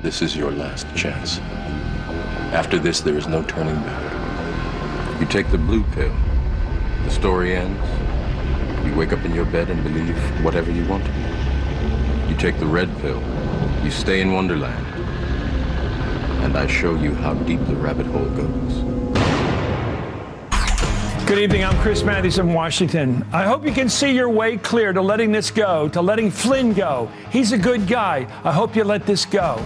This is your last chance. After this, there is no turning back. You take the blue pill, the story ends. You wake up in your bed and believe whatever you want to be. You take the red pill, you stay in Wonderland, and I show you how deep the rabbit hole goes. Good evening. I'm Chris Matthews in Washington. I hope you can see your way clear to letting this go, to letting Flynn go. He's a good guy. I hope you let this go.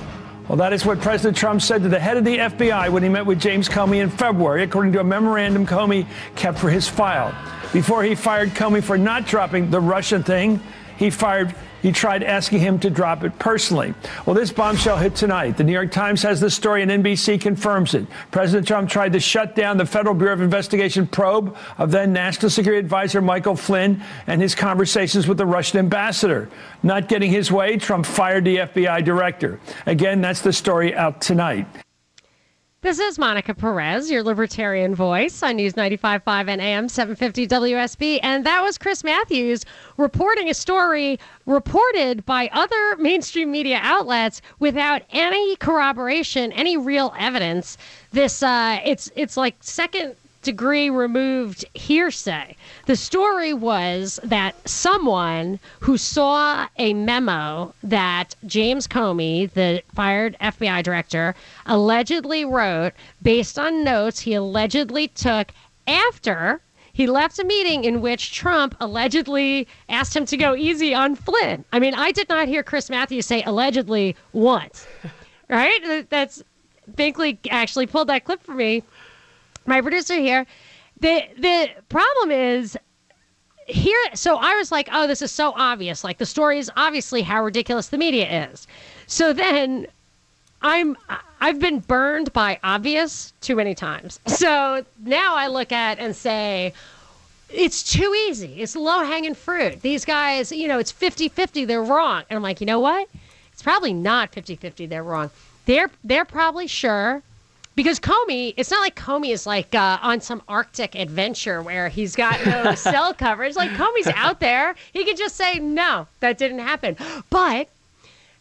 Well, that is what President Trump said to the head of the FBI when he met with James Comey in February, according to a memorandum Comey kept for his file. Before he fired Comey for not dropping the Russian thing, he fired he tried asking him to drop it personally. Well, this bombshell hit tonight. The New York Times has the story and NBC confirms it. President Trump tried to shut down the Federal Bureau of Investigation probe of then National Security Advisor Michael Flynn and his conversations with the Russian ambassador. Not getting his way, Trump fired the FBI director. Again, that's the story out tonight. This is Monica Perez, your libertarian voice on News 95.5 and AM 750 WSB. And that was Chris Matthews reporting a story reported by other mainstream media outlets without any corroboration, any real evidence. This, uh, it's, it's like second degree removed hearsay. The story was that someone who saw a memo that James Comey, the fired FBI director, allegedly wrote based on notes he allegedly took after he left a meeting in which Trump allegedly asked him to go easy on Flynn. I mean, I did not hear Chris Matthews say allegedly once, right? That's Binkley actually pulled that clip for me my producer here. The the problem is here so I was like, oh, this is so obvious. Like the story is obviously how ridiculous the media is. So then I'm I've been burned by obvious too many times. So now I look at and say it's too easy. It's low hanging fruit. These guys, you know, it's 50 50, they're wrong. And I'm like, you know what? It's probably not 50 50, they're wrong. They're, they're probably sure because Comey, it's not like Comey is like uh, on some Arctic adventure where he's got no cell coverage. Like Comey's out there, he could just say no, that didn't happen. But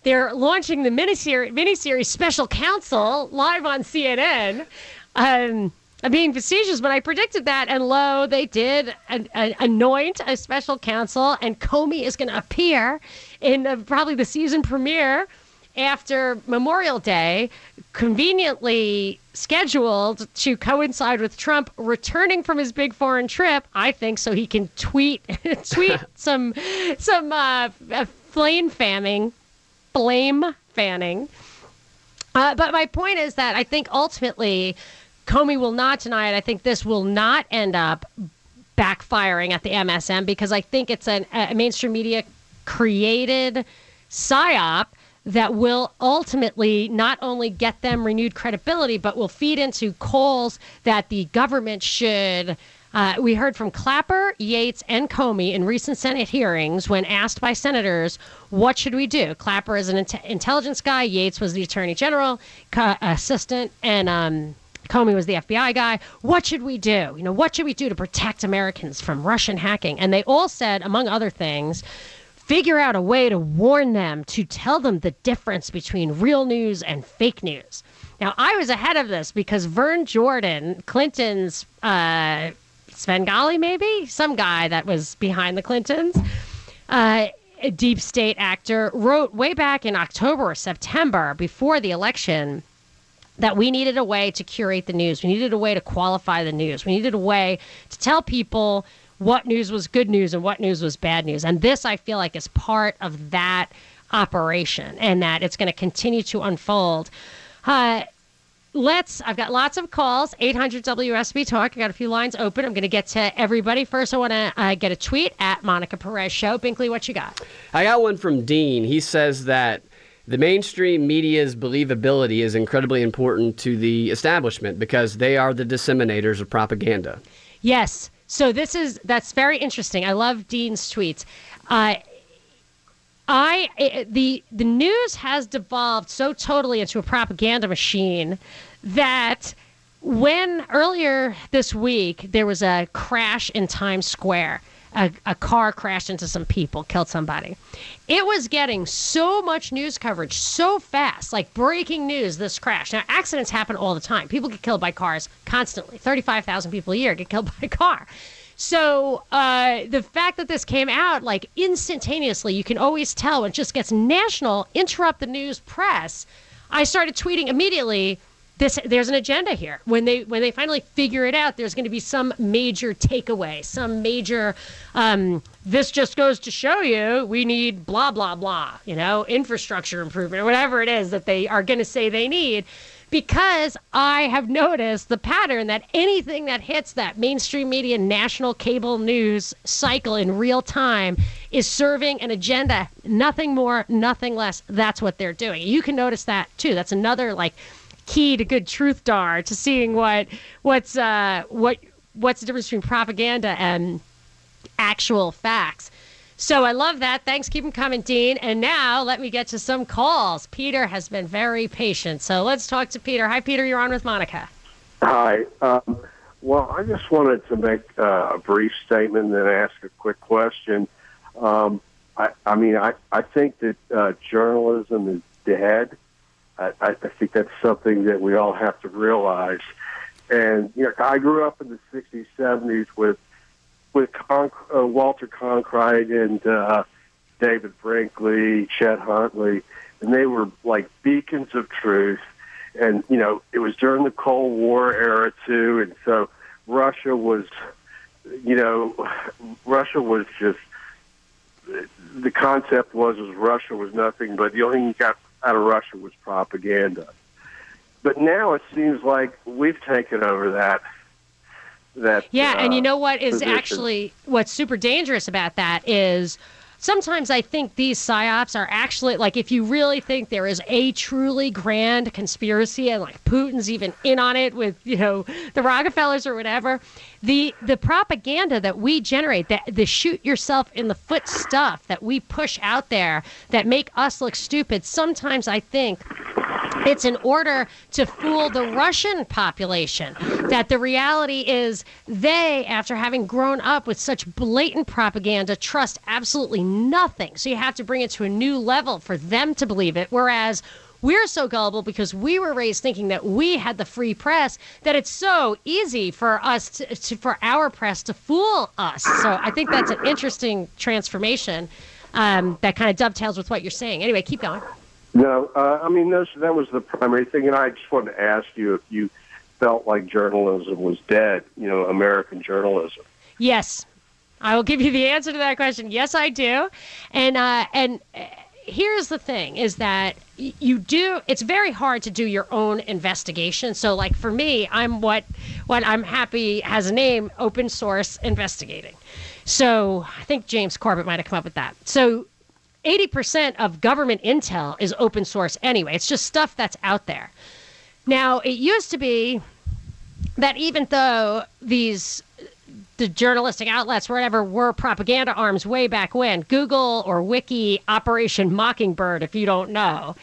they're launching the miniseries, miniseries Special Counsel live on CNN. Um, I'm being facetious, but I predicted that, and lo, they did an, an, anoint a special counsel, and Comey is going to appear in uh, probably the season premiere after Memorial Day, conveniently scheduled to coincide with Trump returning from his big foreign trip. I think so he can tweet tweet some some uh, flame fanning, flame fanning. Uh, but my point is that I think ultimately Comey will not deny it. I think this will not end up backfiring at the MSM because I think it's an, a mainstream media created psyop that will ultimately not only get them renewed credibility, but will feed into calls that the government should. Uh, we heard from Clapper, Yates, and Comey in recent Senate hearings when asked by senators, what should we do? Clapper is an int- intelligence guy. Yates was the attorney general co- assistant, and um, Comey was the FBI guy. What should we do? You know, what should we do to protect Americans from Russian hacking? And they all said, among other things, figure out a way to warn them, to tell them the difference between real news and fake news. Now, I was ahead of this because Vern Jordan, Clinton's uh, Svengali, maybe some guy that was behind the Clintons, uh, a deep state actor, wrote way back in October or September before the election that we needed a way to curate the news. We needed a way to qualify the news. We needed a way to tell people what news was good news and what news was bad news. And this, I feel like, is part of that operation and that it's going to continue to unfold. Uh, let's, I've got lots of calls 800 WSB Talk. I got a few lines open. I'm going to get to everybody. First, I want to uh, get a tweet at Monica Perez Show. Binkley, what you got? I got one from Dean. He says that the mainstream media's believability is incredibly important to the establishment because they are the disseminators of propaganda. Yes. So this is that's very interesting. I love Dean's tweets. Uh, I the the news has devolved so totally into a propaganda machine that when earlier this week there was a crash in Times Square a, a car crashed into some people, killed somebody. It was getting so much news coverage so fast, like breaking news, this crash. Now, accidents happen all the time. People get killed by cars constantly. 35,000 people a year get killed by a car. So uh, the fact that this came out like instantaneously, you can always tell when it just gets national, interrupt the news press. I started tweeting immediately this there's an agenda here. When they when they finally figure it out, there's going to be some major takeaway, some major. Um, this just goes to show you we need blah blah blah. You know, infrastructure improvement or whatever it is that they are going to say they need. Because I have noticed the pattern that anything that hits that mainstream media, national cable news cycle in real time is serving an agenda. Nothing more, nothing less. That's what they're doing. You can notice that too. That's another like key to good truth dar to seeing what what's uh, what what's the difference between propaganda and actual facts. So I love that. Thanks. Keep them coming, Dean. And now let me get to some calls. Peter has been very patient. So let's talk to Peter. Hi, Peter. You're on with Monica. Hi. Um, well, I just wanted to make uh, a brief statement and then ask a quick question. Um, I, I mean, I, I think that uh, journalism is dead. I, I think that's something that we all have to realize. And you know, I grew up in the '60s, '70s with with Con- uh, Walter Cronkite and uh, David Brinkley, Chet Huntley, and they were like beacons of truth. And you know, it was during the Cold War era too, and so Russia was, you know, Russia was just the concept was was Russia was nothing but the only thing you got out of Russia was propaganda. But now it seems like we've taken over that. That yeah, uh, and you know what is position. actually what's super dangerous about that is sometimes I think these psyops are actually like if you really think there is a truly grand conspiracy and like Putin's even in on it with you know the Rockefellers or whatever, the the propaganda that we generate, that the shoot yourself in the foot stuff that we push out there that make us look stupid. Sometimes I think it's in order to fool the Russian population that the reality is they, after having grown up with such blatant propaganda, trust absolutely nothing. So you have to bring it to a new level for them to believe it. Whereas we're so gullible because we were raised thinking that we had the free press that it's so easy for us to, to for our press to fool us. So I think that's an interesting transformation um, that kind of dovetails with what you're saying. Anyway, keep going. No, uh, I mean that was the primary thing, and I just wanted to ask you if you felt like journalism was dead. You know, American journalism. Yes, I will give you the answer to that question. Yes, I do, and uh, and. Uh, here's the thing is that you do it's very hard to do your own investigation so like for me i'm what what i'm happy has a name open source investigating so i think james corbett might have come up with that so 80% of government intel is open source anyway it's just stuff that's out there now it used to be that even though these the journalistic outlets, whatever, were propaganda arms way back when. Google or Wiki, Operation Mockingbird, if you don't know.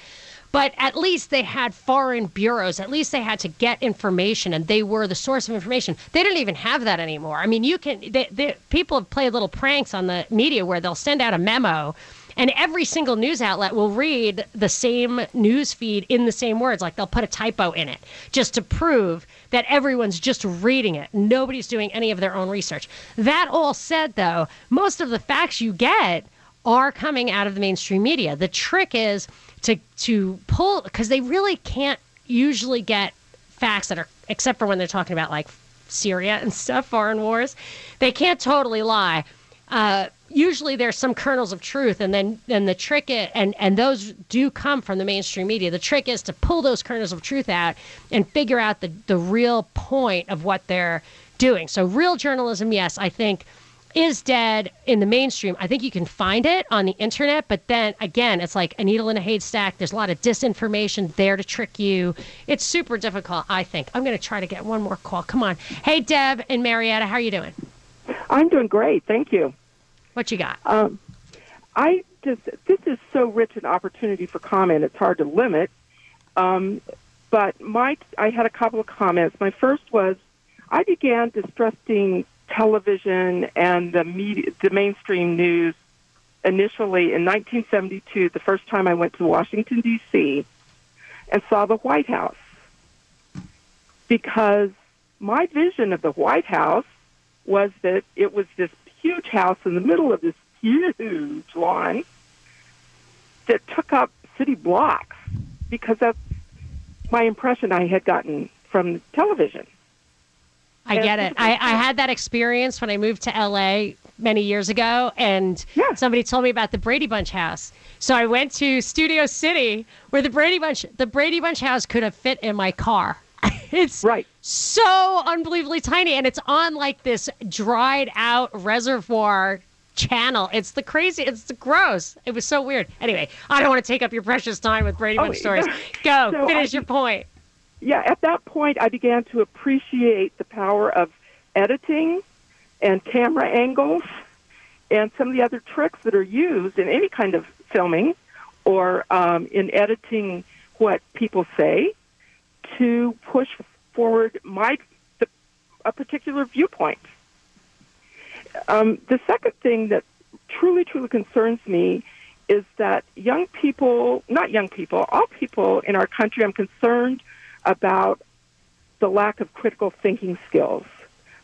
But at least they had foreign bureaus. At least they had to get information, and they were the source of information. They don't even have that anymore. I mean, you can. They, they, people have played little pranks on the media where they'll send out a memo and every single news outlet will read the same news feed in the same words. Like they'll put a typo in it just to prove that everyone's just reading it. Nobody's doing any of their own research. That all said, though, most of the facts you get are coming out of the mainstream media. The trick is to to pull because they really can't usually get facts that are except for when they're talking about like Syria and stuff, foreign wars. They can't totally lie. Uh, usually there's some kernels of truth and then and the trick is, and and those do come from the mainstream media the trick is to pull those kernels of truth out and figure out the the real point of what they're doing so real journalism yes i think is dead in the mainstream. I think you can find it on the internet, but then again, it's like a needle in a haystack. There's a lot of disinformation there to trick you. It's super difficult, I think. I'm going to try to get one more call. Come on. Hey, Deb and Marietta, how are you doing? I'm doing great. Thank you. What you got? Um, I just, this is so rich an opportunity for comment. It's hard to limit. Um, but my, I had a couple of comments. My first was I began distrusting television and the media, the mainstream news initially in 1972, the first time I went to Washington, D.C., and saw the White House. Because my vision of the White House was that it was this huge house in the middle of this huge lawn that took up city blocks because that's my impression I had gotten from television. I get it. I, I had that experience when I moved to LA many years ago, and Yeah. somebody told me about the Brady Bunch house. So I went to Studio City, where the Brady Bunch the Brady Bunch house could have fit in my car. it's Right. so unbelievably tiny, and it's on like this dried out reservoir channel. It's the crazy. It's the gross. It was so weird. Anyway, I don't want to take up your precious time with Brady Oh, Bunch stories. Go So finish I- your point. yeah, at that point, I began to appreciate the power of editing and camera angles and some of the other tricks that are used in any kind of filming or um, in editing what people say to push forward my the, a particular viewpoint. Um, the second thing that truly, truly concerns me is that young people, not young people, all people in our country, I'm concerned about the lack of critical thinking skills.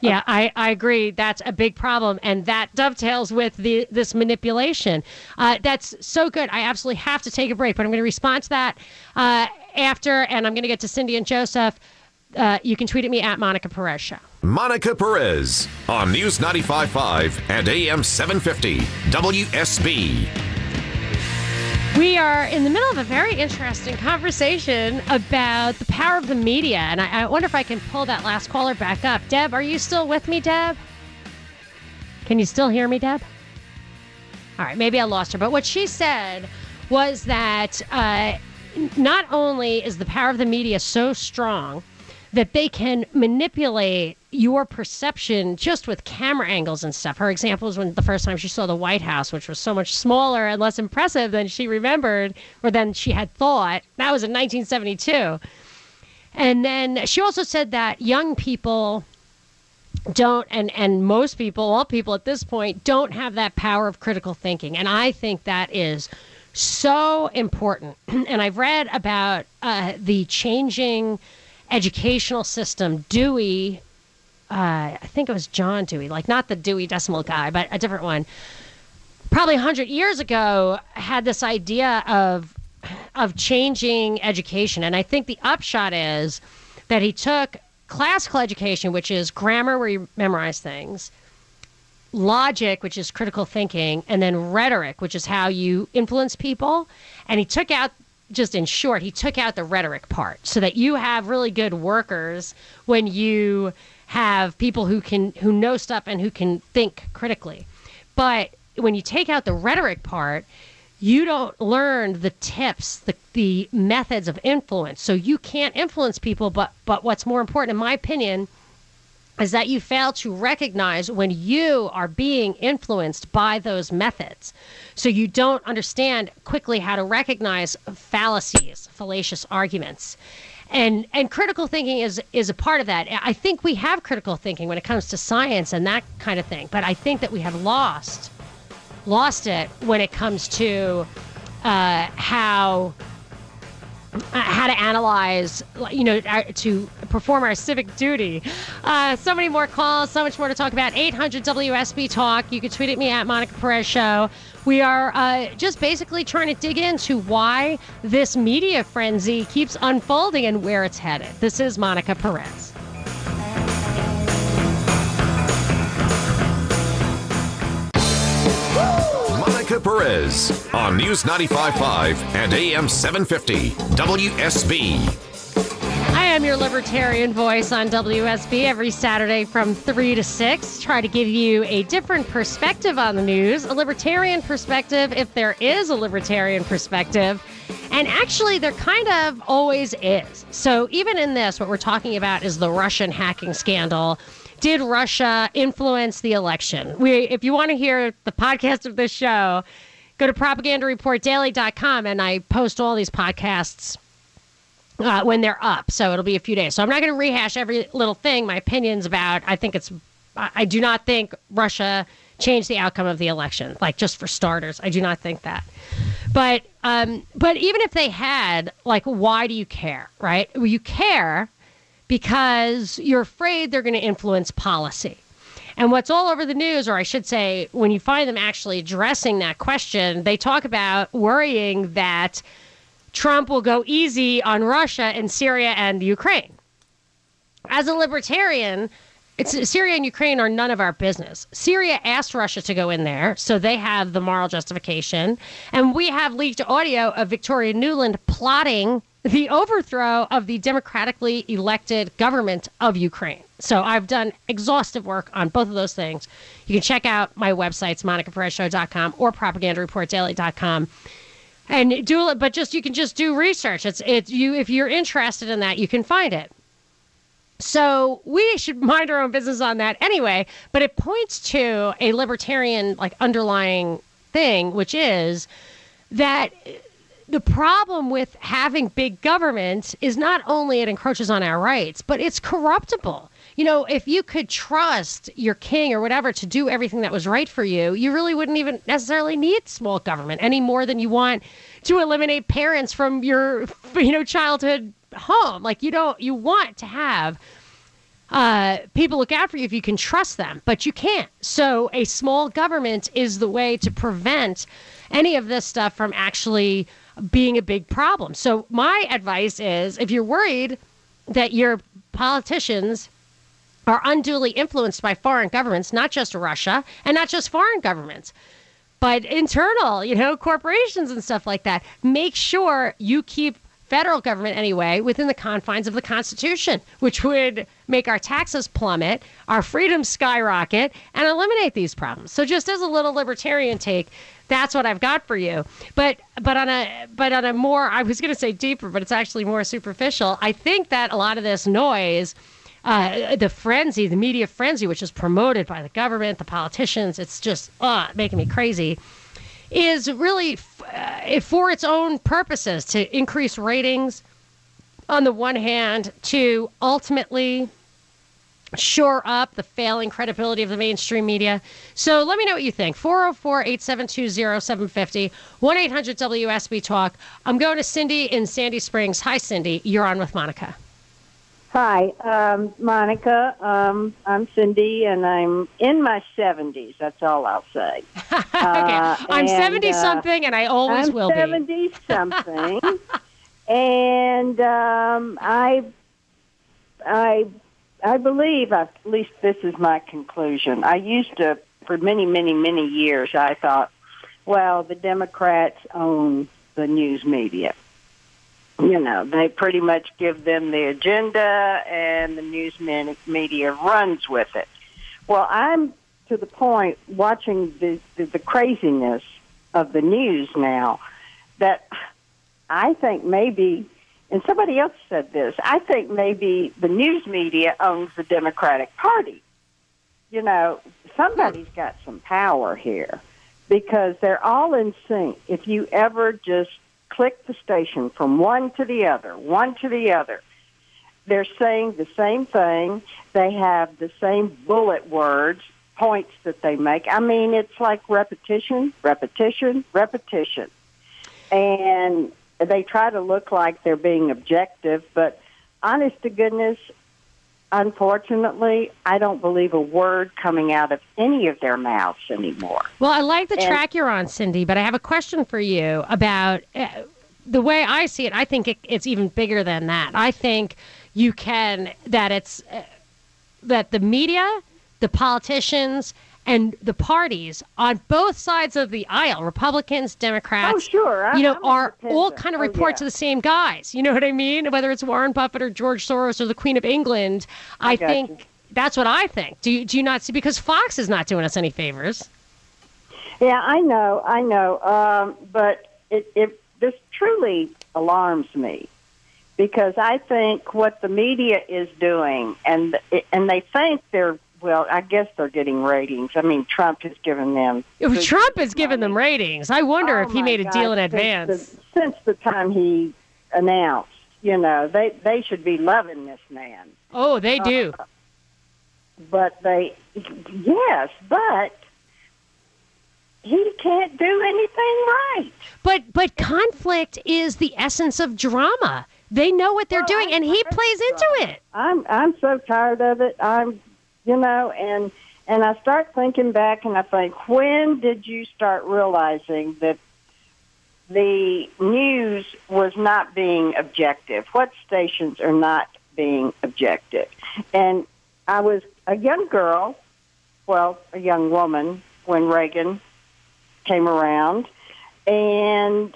Yeah, I, I agree. That's a big problem, and that dovetails with the this manipulation. Uh, that's so good. I absolutely have to take a break, but I'm going to respond to that uh, after, and I'm going to get to Cindy and Joseph. Uh, you can tweet at me at Monica Perez Show. Monica Perez on News 95.5 and AM 750 WSB. We are in the middle of a very interesting conversation about the power of the media, and I, I wonder if I can pull that last caller back up. Deb, are you still with me, Deb? Can you still hear me, Deb? All right, maybe I lost her, but what she said was that uh, not only is the power of the media so strong that they can manipulate your perception just with camera angles and stuff. Her example is when the first time she saw the White House, which was so much smaller and less impressive than she remembered or than she had thought. That was in 1972. And then she also said that young people don't and and most people all people at this point don't have that power of critical thinking and i think that is so important and i've read about uh, the changing educational system dewey uh, i think it was john dewey like not the dewey decimal guy but a different one. Probably 100 years ago had this idea of of changing education. And i think the upshot is that he took classical education which is grammar where you memorize things logic which is critical thinking and then rhetoric which is how you influence people. And he took out just in short he took out the rhetoric part so that you have really good workers when you have people who can who know stuff and who can think critically but when you take out the rhetoric part, you don't learn the tips, the, the methods of influence. So you can't influence people, but, but what's more important, in my opinion, is that you fail to recognize when you are being influenced by those methods. So you don't understand quickly how to recognize fallacies, fallacious arguments. And and critical thinking is is a part of that. I think we have critical thinking when it comes to science and that kind of thing, but I think that we have lost lost it when it comes to uh, how how to analyze, you know, to perform our civic duty. Uh, so many more calls, so much more to talk about. 800 WSB Talk. You can tweet at me at Monica Perez Show. We are uh, just basically trying to dig into why this media frenzy keeps unfolding and where it's headed. This is Monica Perez. Perez on News 95.5 and AM 750 WSB. I am your libertarian voice on WSB every Saturday from 3 to 6. Try to give you a different perspective on the news, a libertarian perspective, if there is a libertarian perspective. And actually, there kind of always is. So, even in this, what we're talking about is the Russian hacking scandal. Did Russia influence the election? We, if you want to hear the podcast of this show, go to propagandareportdaily.com and I post all these podcasts uh, when they're up. So it'll be a few days. So I'm not going to rehash every little thing, my opinions about. I think it's, I do not think Russia changed the outcome of the election. Like just for starters, I do not think that. But um, but even if they had, like, why do you care, right? Well, you care because you're afraid they're going to influence policy. And what's all over the news, or I should say, when you find them actually addressing that question, they talk about worrying that Trump will go easy on Russia and Syria and Ukraine. As a libertarian, Syria and Ukraine are none of our business. Syria asked Russia to go in there, so they have the moral justification. And we have leaked audio of Victoria Nuland plotting the overthrow of the democratically elected government of Ukraine. So I've done exhaustive work on both of those things. You can check out my websites, monicaperezshow.com or propagandareportdaily.com and do it but just you can just do research it's it's you if you're interested in that you can find it so we should mind our own business on that anyway but it points to a libertarian like underlying thing which is that the problem with having big government is not only it encroaches on our rights but it's corruptible you know, if you could trust your king or whatever to do everything that was right for you, you really wouldn't even necessarily need small government any more than you want to eliminate parents from your, you know, childhood home. Like you don't, you want to have uh, people look after you if you can trust them, but you can't. So a small government is the way to prevent any of this stuff from actually being a big problem. So my advice is if you're worried that your politicians are unduly influenced by foreign governments, not just Russia and not just foreign governments, but internal, you know, corporations and stuff like that. Make sure you keep federal government anyway within the confines of the Constitution, which would make our taxes plummet, our freedoms skyrocket, and eliminate these problems. So just as a little libertarian take, that's what I've got for you. But but on a but on a more I was going to say deeper, but it's actually more superficial. I think that a lot of this noise uh, the frenzy, the media frenzy, which is promoted by the government, the politicians, it's just uh, making me crazy, is really uh, for its own purposes to increase ratings on the one hand, to ultimately shore up the failing credibility of the mainstream media. So let me know what you think. 404 872 0750 1 800 WSB Talk. I'm going to Cindy in Sandy Springs. Hi, Cindy. You're on with Monica. Hi, um, Monica. Um, I'm Cindy, and I'm in my 70s. That's all I'll say. okay. Uh, I'm 70 something, and I always I'm will 70 something, and um, I, I, I believe at least this is my conclusion. I used to, for many, many, many years, I thought, well, the Democrats own the news media you know, they pretty much give them the agenda and the news media runs with it. Well, I'm to the point watching the, the, the craziness of the news now that I think maybe, and somebody else said this, I think maybe the news media owns the Democratic Party. You know, somebody's got some power here because they're all in sync. If you ever just click the station from one to the other, one to the other. They're saying the same thing. They have the same bullet words, points that they make. I mean, it's like repetition, repetition, repetition. And they try to look like they're being objective, but honest to goodness, unfortunately, I don't believe a word coming out of any of their mouths anymore. Well, I like the and, track you're on, Cindy, but I have a question for you about uh, the way I see it. I think it, it's even bigger than that. I think you can that it's uh, that the media, the politicians, and the parties on both sides of the aisle, Republicans, Democrats, Oh, sure. I- you know, I'm are all kind of Oh, report yeah. to the same guys. You know what I mean? Whether it's Warren Buffett or George Soros or the Queen of England, I, got think you. that's what I think. Do you, do you not see? Because Fox is not doing us any favors. Yeah, I know, I know. Um, but it, it this truly alarms me because I think what the media is doing, and and they think they're well. I guess they're getting ratings. I mean, Trump has given them. If Trump has given them ratings. I wonder Oh, if he made a God, deal in advance. The, since the time he announced, you know, they they should be loving this man. oh, they uh, do. But they, yes, but he can't do anything right. But but conflict is the essence of drama. They know what they're doing, and he plays into it. I'm I'm so tired of it. I'm, you know, and and I start thinking back, and I think, when did you start realizing that the news was not being objective? What stations are not being objective? And I was a young girl, well, a young woman when Reagan came around, and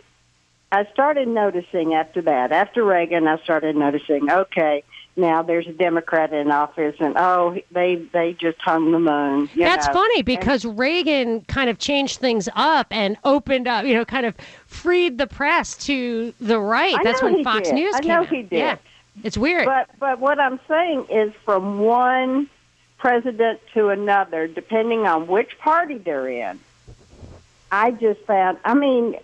I started noticing after that, after Reagan, I started noticing, okay, now there's a Democrat in office, and oh, they they just hung the moon. you That's know. funny And- because Reagan kind of changed things up and opened up, you know, kind of freed the press to the right. I That's when Fox did. News I came know out. he did. Yeah, it's weird. But but what I'm saying is, from one president to another, depending on which party they're in, I just found. I mean,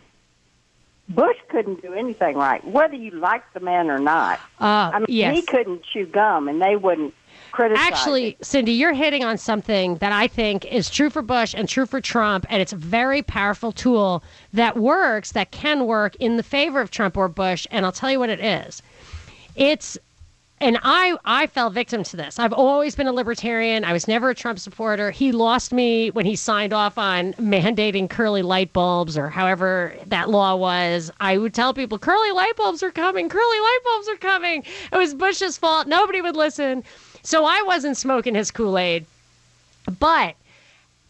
Bush couldn't do anything right, whether you liked the man or not. uh, I mean, yes. he couldn't chew gum, and they wouldn't criticize. Actually, Cindy, you're hitting on something that I think is true for Bush and true for Trump, and it's a very powerful tool that works, that can work in the favor of Trump or Bush. And I'll tell you what it is. It's and I I fell victim to this. I've always been a libertarian. I was never a Trump supporter. He lost me when he signed off on mandating curly light bulbs or however that law was. I would tell people curly light bulbs are coming. Curly light bulbs are coming. It was Bush's fault. Nobody would listen. So I wasn't smoking his Kool-Aid. But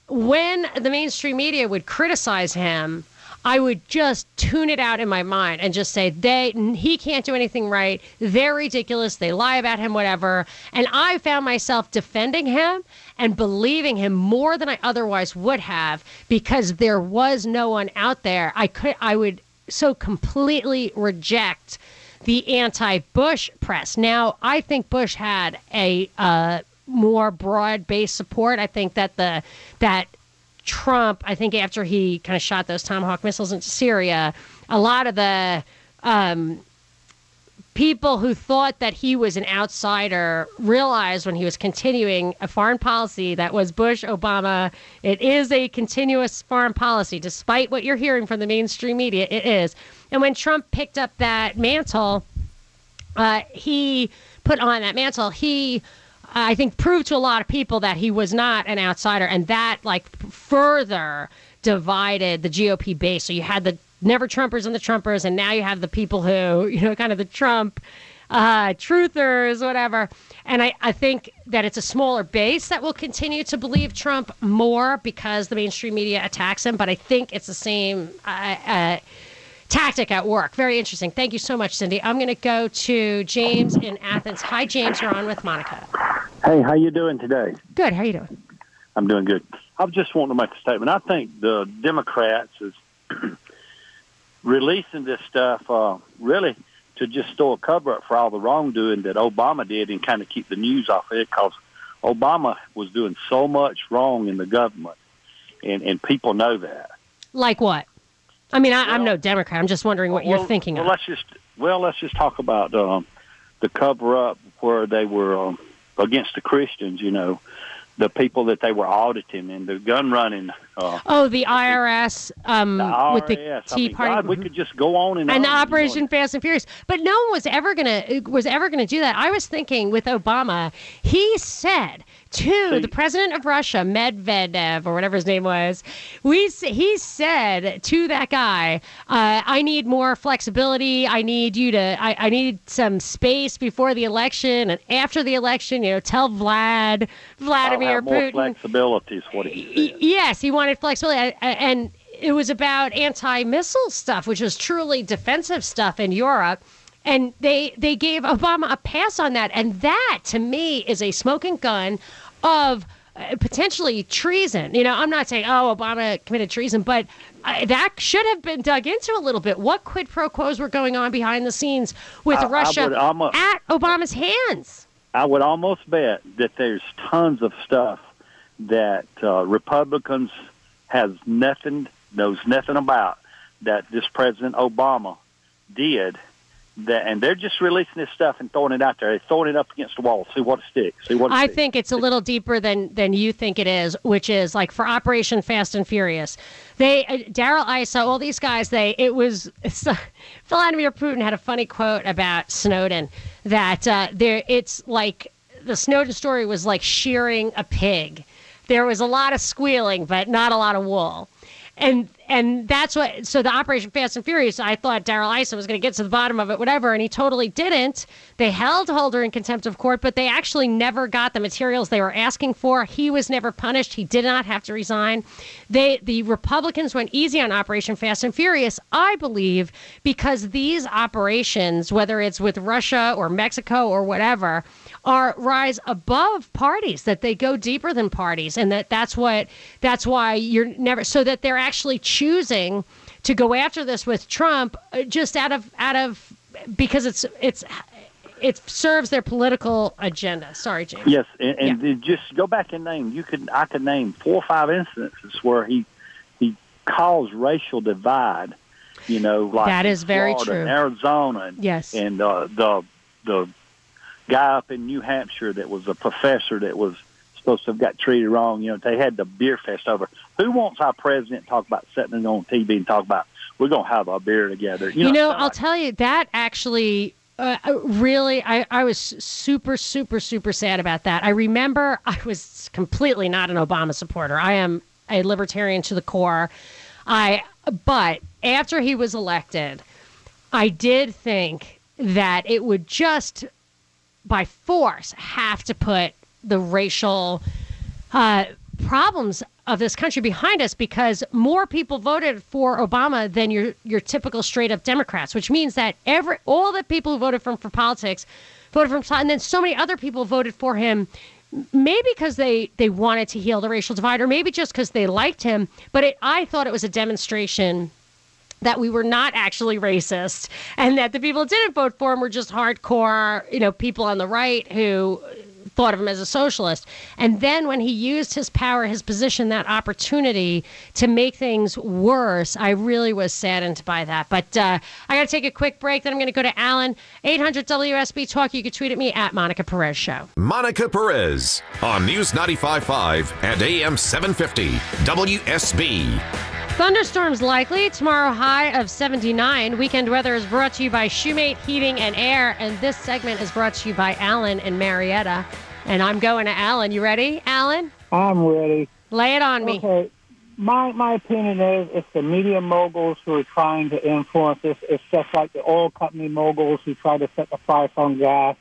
when the mainstream media would criticize him, I would just tune it out in my mind and just say they he can't do anything right. They're ridiculous. They lie about him whatever. And I found myself defending him and believing him more than I otherwise would have because there was no one out there. I could I would so completely reject the anti-Bush press. Now, I think Bush had a uh, more broad-based support. I think that the that Trump, I think after he kind of shot those Tomahawk missiles into Syria, a lot of the um, people who thought that he was an outsider realized when he was continuing a foreign policy that was Bush Obama. It is a continuous foreign policy, despite what you're hearing from the mainstream media. It is. And when Trump picked up that mantle, uh, he put on that mantle. He I think proved to a lot of people that he was not an outsider, and that like further divided the GOP base. So you had the never Trumpers and the Trumpers, and now you have the people who you know kind of the Trump uh, truthers, whatever. And I, I think that it's a smaller base that will continue to believe Trump more because the mainstream media attacks him. But I think it's the same. Uh, uh, tactic at work. Very interesting. Thank you so much, Cindy. I'm going to go to James in Athens. Hi, James. You're on with Monica. Hey, how you doing today? Good. How you doing? I'm doing good. I just want to make a statement. I think the Democrats is releasing this stuff uh, really to just throw a cover up for all the wrongdoing that Obama did and kind of keep the news off of it because Obama was doing so much wrong in the government, and and people know that. Like what? I mean, I, I'm no Democrat. I'm just wondering what you're thinking well, of. let's just well, let's just talk about um, the cover up where they were um, against the Christians. You know, the people that they were auditing and the gun running. Uh, Oh, the IRS um, the with the IRS. I Tea mean, Party. God, we could just go on and, and on. Operation Fast and Furious. But no one was ever gonna was ever gonna do that. I was thinking with Obama, he said to the president of Russia, Medvedev or whatever his name was, we he said to that guy, uh, "I need more flexibility. I need you to. I, I need some space before the election and after the election. You know, tell Vlad, Vladimir, Putin. flexibility is what he said. Yes, he wanted flexibility, and it was about anti-missile stuff, which was truly defensive stuff in Europe. And they they gave Obama a pass on that, and that to me is a smoking gun of uh, potentially treason. You know, I'm not saying oh Obama committed treason, but uh, that should have been dug into a little bit. What quid pro quos were going on behind the scenes with I- I Russia would almo- at Obama's hands? I would almost bet that there's tons of stuff that uh, Republicans has nothing knows nothing about that this President Obama did. That and they're just releasing this stuff and throwing it out there. They're throwing it up against the wall, see what sticks. See what I sticks. think it's a little deeper than than you think it is, which is like for Operation Fast and Furious. They uh, Darrell Issa, all these guys. They it was so, Vladimir Putin had a funny quote about Snowden that uh, there it's like the Snowden story was like shearing a pig. There was a lot of squealing, but not a lot of wool. And and that's what so the Operation Fast and Furious. I thought Darrell Issa was going to get to the bottom of it, whatever, and he totally didn't. They held Holder in contempt of court, but they actually never got the materials they were asking for. He was never punished. He did not have to resign. They the Republicans went easy on Operation Fast and Furious, I believe, because these operations, whether it's with Russia or Mexico or whatever, are rise above parties that they go deeper than parties and that that's what that's why you're never so that they're actually choosing to go after this with Trump uh, just out of out of because it's it's it serves their political agenda. Sorry, James. Yes, and, and then just go back and name. You could I could name four or five instances where he he caused racial divide. You know, like That is very Florida true. and Arizona, and, Yes. and uh, the the guy up in New Hampshire that was a professor that was supposed to have got treated wrong. You know, they had the beer fest over. Who wants our president to talk about sitting on TV and talk about we're going to have a beer together? You know, I'll tell you that actually. Uh, really, I, I was super, super, super sad about that. I remember I was completely not an Obama supporter. I am a libertarian to the core. I, but after he was elected, I did think that it would just by force have to put the racial uh, problems of this country behind us because more people voted for Obama than your your typical straight up Democrats, which means that every all the people who voted for him for politics voted for him, and then so many other people voted for him. Maybe because they, they wanted to heal the racial divide, or maybe just because they liked him. But it, I thought it was a demonstration that we were not actually racist and that the people who didn't vote for him were just hardcore, you know, people on the right who thought of him as a socialist. And then when he used his power, his position, that opportunity to make things worse, I really was saddened by that. But uh, I got to take a quick break. Then I'm going to go to Alan, 800 WSB Talk. You can tweet at me at Monica Perez Show. Monica Perez on News 95.5 and AM 750 WSB. Thunderstorms likely. Tomorrow, high of 79. Weekend weather is brought to you by Shoemate Heating and Air. And this segment is brought to you by Alan and Marietta. And I'm going to Alan. You ready, Alan? I'm ready. Lay it on me. Okay. My my opinion is it's the media moguls who are trying to influence this. It's just like the oil company moguls who try to set the price on gas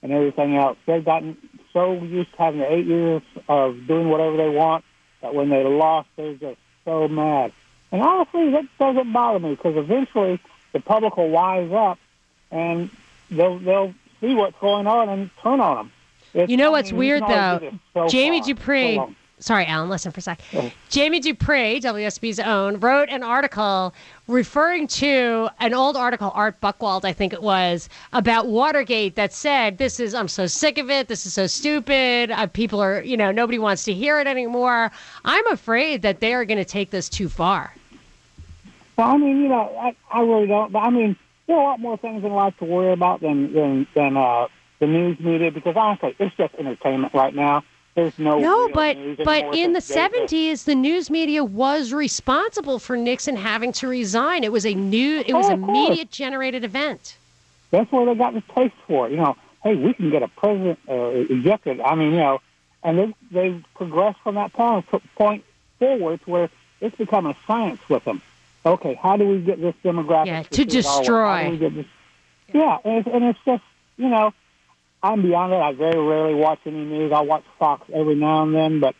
and everything else. They've gotten so used to having eight years of doing whatever they want that when they lost, they're just so mad. And honestly, that doesn't bother me because eventually the public will wise up and they'll they'll see what's going on and turn on them. It's, You know I what's mean, weird, though? so Jamie far, Dupree. long. Sorry, Alan, listen for a sec. Jamie Dupree, WSB's own, wrote an article referring to an old article, Art Buchwald, I think it was, about Watergate that said, This is, I'm so sick of it. This is so stupid. Uh, people are, you know, nobody wants to hear it anymore. I'm afraid that they are going to take this too far. Well, I mean, you know, I, I really don't. But I mean, there are a lot more things in life to worry about than than than uh, the news media because honestly, it's just entertainment right now. There's no No, but but in the 70s, the news media was responsible for Nixon having to resign. It was a new, it was Oh, a media generated event. That's where they got the taste for it. You know, hey, we can get a president uh, ejected. I mean, you know, and they they progressed from that point point forward to where it's become a science with them. Okay, how do we get this demographic? Yeah, to to how do destroy. this- Yeah, and it's, and it's just you know, I'm beyond it. I very rarely watch any news. I watch Fox every now and then, but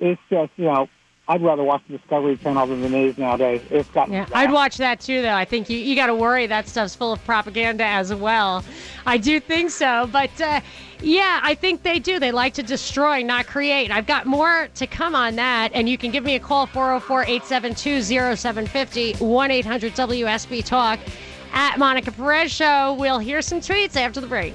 it's just you know I'd rather watch the Discovery Channel than the news nowadays. It's got yeah, I'd watch that too, though. I think you, you got to worry that stuff's full of propaganda as well. I do think so, but uh, yeah, I think they do. They like to destroy, not create. I've got more to come on that, and you can give me a call 404 872 0750 1 800 WSB Talk at Monica Perez Show. We'll hear some tweets after the break.